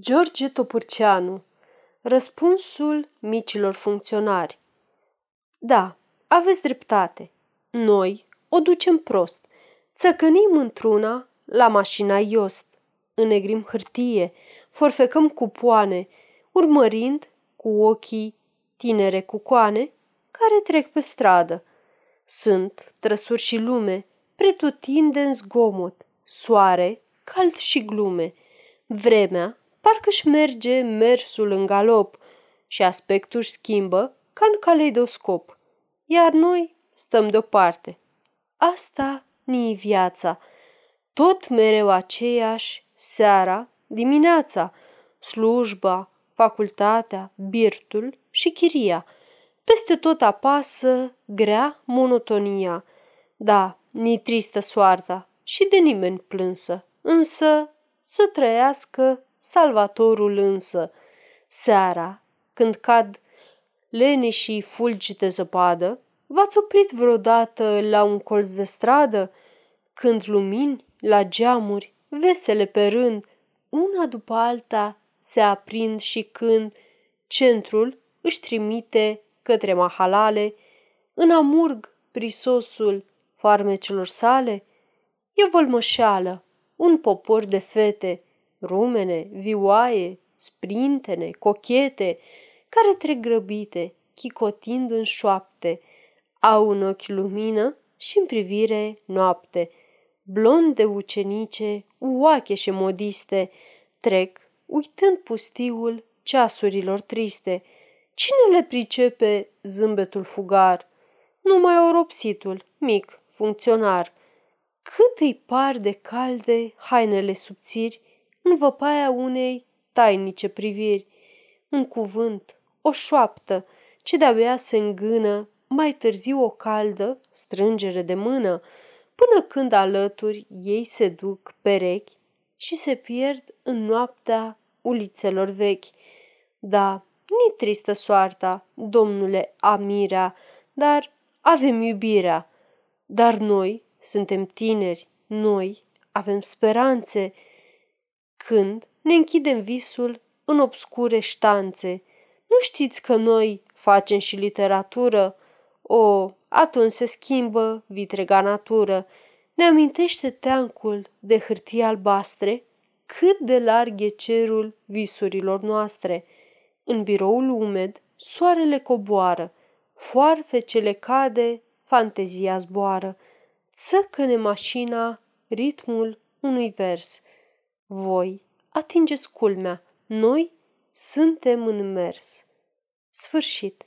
George Topârceanu Răspunsul micilor funcționari Da, aveți dreptate. Noi o ducem prost. Țăcănim într-una la mașina Iost. Înnegrim hârtie, forfecăm cupoane, urmărind cu ochii tinere cucoane care trec pe stradă. Sunt trăsuri și lume, pretutindeni zgomot, soare, cald și glume. Vremea parcă-și merge mersul în galop și aspectul schimbă ca în caleidoscop. Iar noi stăm deoparte. Asta ni viața. Tot mereu aceeași, seara, dimineața, slujba, facultatea, birtul și chiria. Peste tot apasă grea monotonia. Da, ni tristă soarta și de nimeni plânsă, însă să trăiască salvatorul însă. Seara, când cad leneșii fulgi de zăpadă, v-ați oprit vreodată la un colț de stradă, când lumini la geamuri, vesele pe rând, una după alta se aprind și când centrul își trimite către mahalale, în amurg prisosul farmecelor sale, e vălmășeală, un popor de fete, rumene, vioaie, sprintene, cochete, care trec grăbite, chicotind în șoapte, au în ochi lumină și în privire noapte. Blonde ucenice, uoache și modiste, trec, uitând pustiul ceasurilor triste. Cine le pricepe zâmbetul fugar? Numai oropsitul, mic, funcționar. Cât îi par de calde hainele subțiri în văpaia unei tainice priviri. Un cuvânt, o șoaptă, ce de-abia se îngână, mai târziu o caldă strângere de mână, până când alături ei se duc perechi și se pierd în noaptea ulițelor vechi. Da, ni tristă soarta, domnule Amirea, dar avem iubirea. Dar noi suntem tineri, noi avem speranțe. Când ne închidem visul în obscure ștanțe, nu știți că noi facem și literatură? O, atunci se schimbă vitrega natură. Ne amintește teancul de hârtie albastre, cât de larg e cerul visurilor noastre. În biroul umed, soarele coboară, foarfecele cade, fantezia zboară. Țăcăne mașina ritmul unui vers. Voi atingeți culmea, noi suntem în mers. Sfârșit.